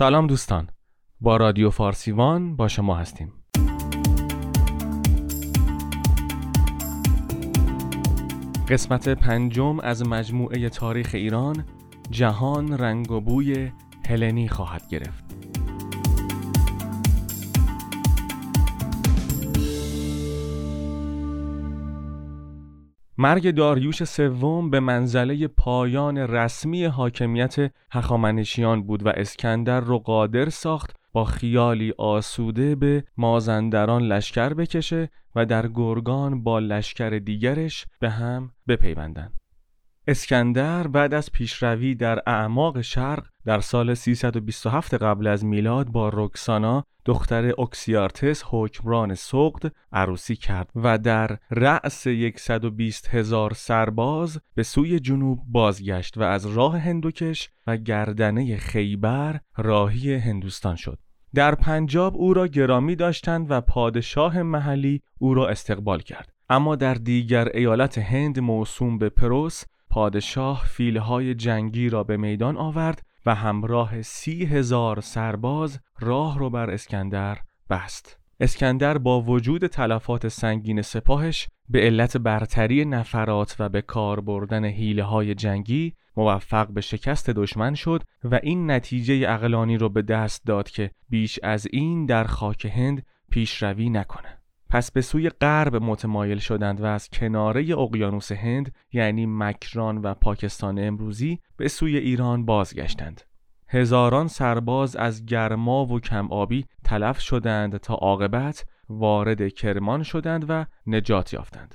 سلام دوستان. با رادیو فارسیوان با شما هستیم. قسمت پنجم از مجموعه تاریخ ایران جهان رنگ و بوی هلنی خواهد گرفت. مرگ داریوش سوم به منزله پایان رسمی حاکمیت هخامنشیان بود و اسکندر رو قادر ساخت با خیالی آسوده به مازندران لشکر بکشه و در گرگان با لشکر دیگرش به هم بپیوندند. اسکندر بعد از پیشروی در اعماق شرق در سال 327 قبل از میلاد با رکسانا دختر اکسیارتس حکمران سقد عروسی کرد و در رأس 120 هزار سرباز به سوی جنوب بازگشت و از راه هندوکش و گردنه خیبر راهی هندوستان شد. در پنجاب او را گرامی داشتند و پادشاه محلی او را استقبال کرد. اما در دیگر ایالت هند موسوم به پروس پادشاه فیلهای جنگی را به میدان آورد و همراه سی هزار سرباز راه رو بر اسکندر بست. اسکندر با وجود تلفات سنگین سپاهش به علت برتری نفرات و به کار بردن حیله های جنگی موفق به شکست دشمن شد و این نتیجه اقلانی رو به دست داد که بیش از این در خاک هند پیشروی نکنه. پس به سوی غرب متمایل شدند و از کناره اقیانوس هند یعنی مکران و پاکستان امروزی به سوی ایران بازگشتند. هزاران سرباز از گرما و کم آبی تلف شدند تا عاقبت وارد کرمان شدند و نجات یافتند.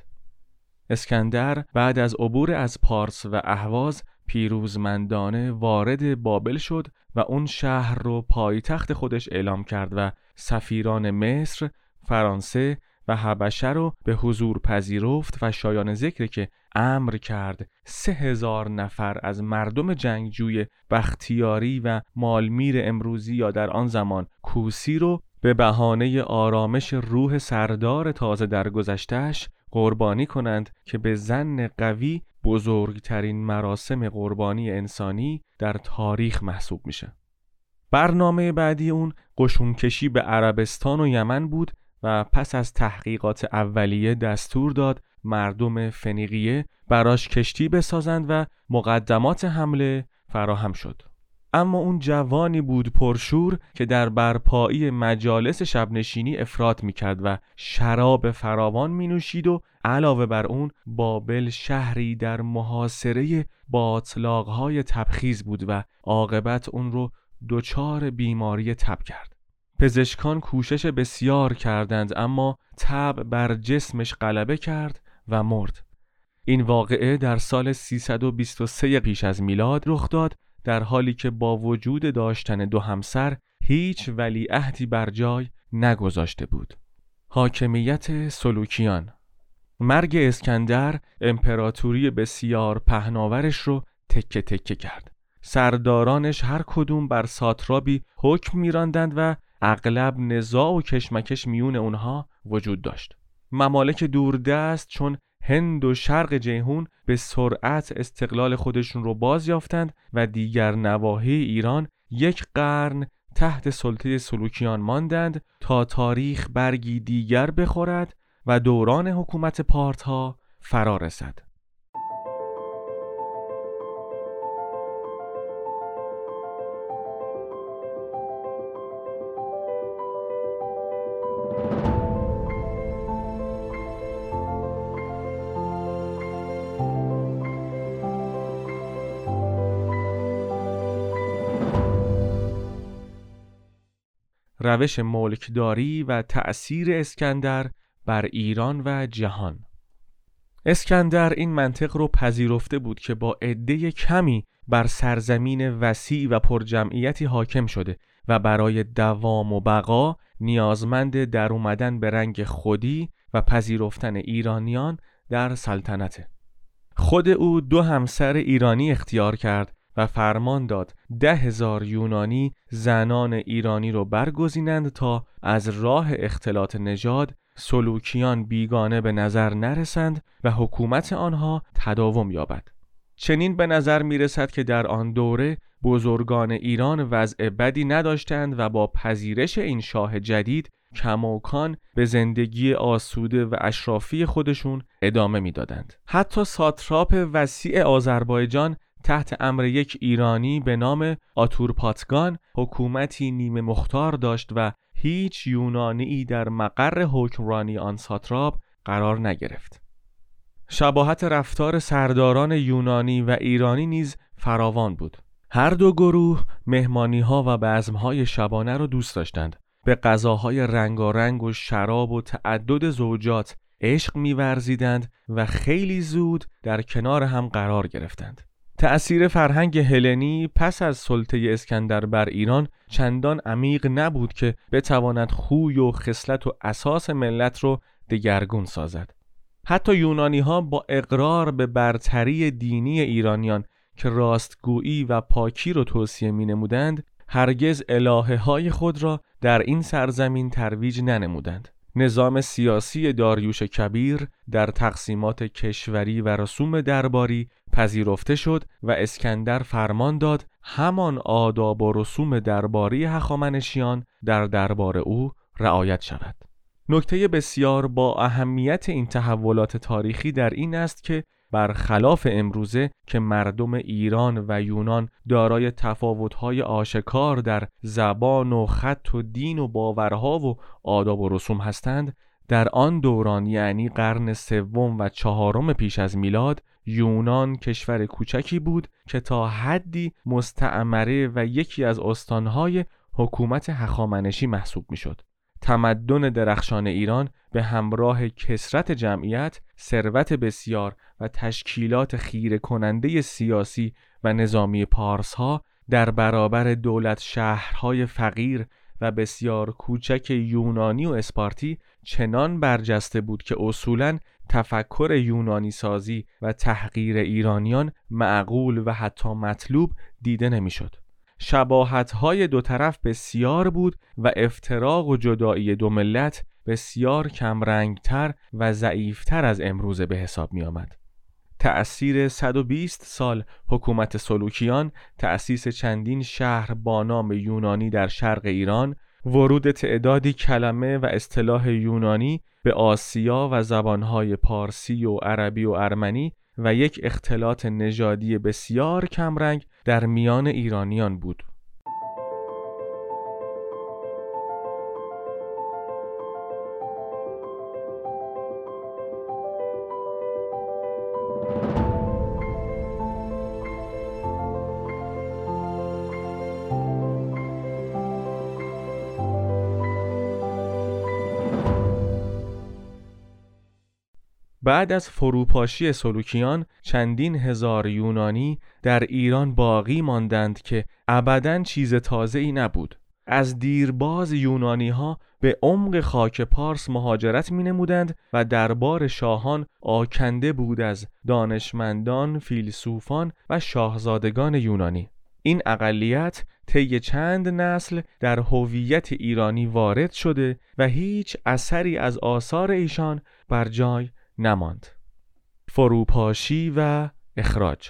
اسکندر بعد از عبور از پارس و اهواز پیروزمندانه وارد بابل شد و اون شهر رو پایتخت خودش اعلام کرد و سفیران مصر، فرانسه و حبشه رو به حضور پذیرفت و شایان ذکر که امر کرد سه هزار نفر از مردم جنگجوی بختیاری و مالمیر امروزی یا در آن زمان کوسی رو به بهانه آرامش روح سردار تازه در گذشتهش قربانی کنند که به زن قوی بزرگترین مراسم قربانی انسانی در تاریخ محسوب میشه. برنامه بعدی اون قشونکشی به عربستان و یمن بود و پس از تحقیقات اولیه دستور داد مردم فنیقیه براش کشتی بسازند و مقدمات حمله فراهم شد. اما اون جوانی بود پرشور که در برپایی مجالس شبنشینی افراد می‌کرد و شراب فراوان می نوشید و علاوه بر اون بابل شهری در محاصره باطلاقهای تبخیز بود و عاقبت اون رو دچار بیماری تب کرد. پزشکان کوشش بسیار کردند اما تب بر جسمش غلبه کرد و مرد. این واقعه در سال 323 پیش از میلاد رخ داد در حالی که با وجود داشتن دو همسر هیچ ولی عهدی بر جای نگذاشته بود. حاکمیت سلوکیان مرگ اسکندر امپراتوری بسیار پهناورش رو تکه تکه کرد. سردارانش هر کدوم بر ساترابی حکم میراندند و اغلب نزاع و کشمکش میون اونها وجود داشت ممالک دوردست چون هند و شرق جیهون به سرعت استقلال خودشون رو باز یافتند و دیگر نواحی ایران یک قرن تحت سلطه سلوکیان ماندند تا تاریخ برگی دیگر بخورد و دوران حکومت پارتها فرا رسد. روش ملکداری و تأثیر اسکندر بر ایران و جهان. اسکندر این منطق رو پذیرفته بود که با عده کمی بر سرزمین وسیع و پرجمعیتی حاکم شده و برای دوام و بقا نیازمند در اومدن به رنگ خودی و پذیرفتن ایرانیان در سلطنته خود او دو همسر ایرانی اختیار کرد و فرمان داد ده هزار یونانی زنان ایرانی رو برگزینند تا از راه اختلاط نژاد سلوکیان بیگانه به نظر نرسند و حکومت آنها تداوم یابد چنین به نظر می رسد که در آن دوره بزرگان ایران وضع بدی نداشتند و با پذیرش این شاه جدید کماکان به زندگی آسوده و اشرافی خودشون ادامه می‌دادند. حتی ساتراپ وسیع آذربایجان تحت امر یک ایرانی به نام آتورپاتگان حکومتی نیمه مختار داشت و هیچ یونانی در مقر حکمرانی آن ساتراپ قرار نگرفت. شباهت رفتار سرداران یونانی و ایرانی نیز فراوان بود. هر دو گروه مهمانی ها و بزم های شبانه را دوست داشتند. به غذاهای رنگارنگ و شراب و تعدد زوجات عشق میورزیدند و خیلی زود در کنار هم قرار گرفتند. تأثیر فرهنگ هلنی پس از سلطه اسکندر بر ایران چندان عمیق نبود که بتواند خوی و خصلت و اساس ملت رو دگرگون سازد. حتی یونانی ها با اقرار به برتری دینی ایرانیان که راستگویی و پاکی رو توصیه می نمودند هرگز الهه های خود را در این سرزمین ترویج ننمودند. نظام سیاسی داریوش کبیر در تقسیمات کشوری و رسوم درباری پذیرفته شد و اسکندر فرمان داد همان آداب و رسوم درباری هخامنشیان در دربار او رعایت شود. نکته بسیار با اهمیت این تحولات تاریخی در این است که برخلاف امروزه که مردم ایران و یونان دارای تفاوت‌های آشکار در زبان و خط و دین و باورها و آداب و رسوم هستند در آن دوران یعنی قرن سوم و چهارم پیش از میلاد یونان کشور کوچکی بود که تا حدی مستعمره و یکی از استانهای حکومت هخامنشی محسوب می‌شد. تمدن درخشان ایران به همراه کسرت جمعیت، ثروت بسیار و تشکیلات خیره کننده سیاسی و نظامی پارس ها در برابر دولت شهرهای فقیر و بسیار کوچک یونانی و اسپارتی چنان برجسته بود که اصولا تفکر یونانی سازی و تحقیر ایرانیان معقول و حتی مطلوب دیده نمی‌شد. شباهت های دو طرف بسیار بود و افتراق و جدایی دو ملت بسیار کمرنگتر و ضعیفتر از امروزه به حساب می آمد. تأثیر 120 سال حکومت سلوکیان تأسیس چندین شهر با نام یونانی در شرق ایران ورود تعدادی کلمه و اصطلاح یونانی به آسیا و زبانهای پارسی و عربی و ارمنی و یک اختلاط نژادی بسیار کمرنگ در میان ایرانیان بود. بعد از فروپاشی سلوکیان چندین هزار یونانی در ایران باقی ماندند که ابدا چیز تازه ای نبود. از دیرباز یونانی ها به عمق خاک پارس مهاجرت می نمودند و دربار شاهان آکنده بود از دانشمندان، فیلسوفان و شاهزادگان یونانی. این اقلیت طی چند نسل در هویت ایرانی وارد شده و هیچ اثری از آثار ایشان بر جای نماند. فروپاشی و اخراج.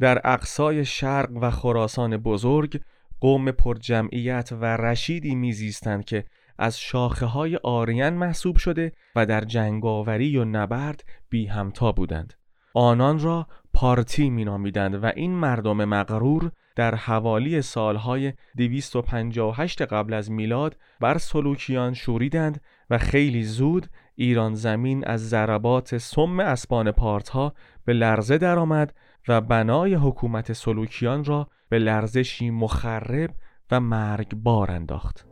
در اقصای شرق و خراسان بزرگ قوم پرجمعیت و رشیدی میزیستند که از شاخه های آریان محسوب شده و در جنگاوری و نبرد بی همتا بودند. آنان را پارتی مینامیدند و این مردم مغرور در حوالی سالهای 258 قبل از میلاد بر سلوکیان شوریدند و خیلی زود ایران زمین از ضربات سم اسبان پارتها به لرزه درآمد و بنای حکومت سلوکیان را به لرزشی مخرب و مرگبار انداخت.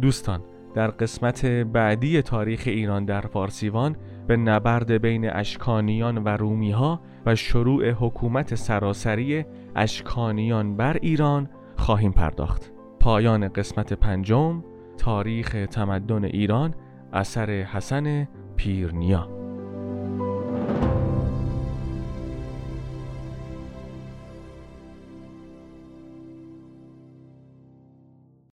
دوستان در قسمت بعدی تاریخ ایران در فارسیوان به نبرد بین اشکانیان و رومیها و شروع حکومت سراسری اشکانیان بر ایران خواهیم پرداخت. پایان قسمت پنجم. تاریخ تمدن ایران اثر حسن پیرنیا.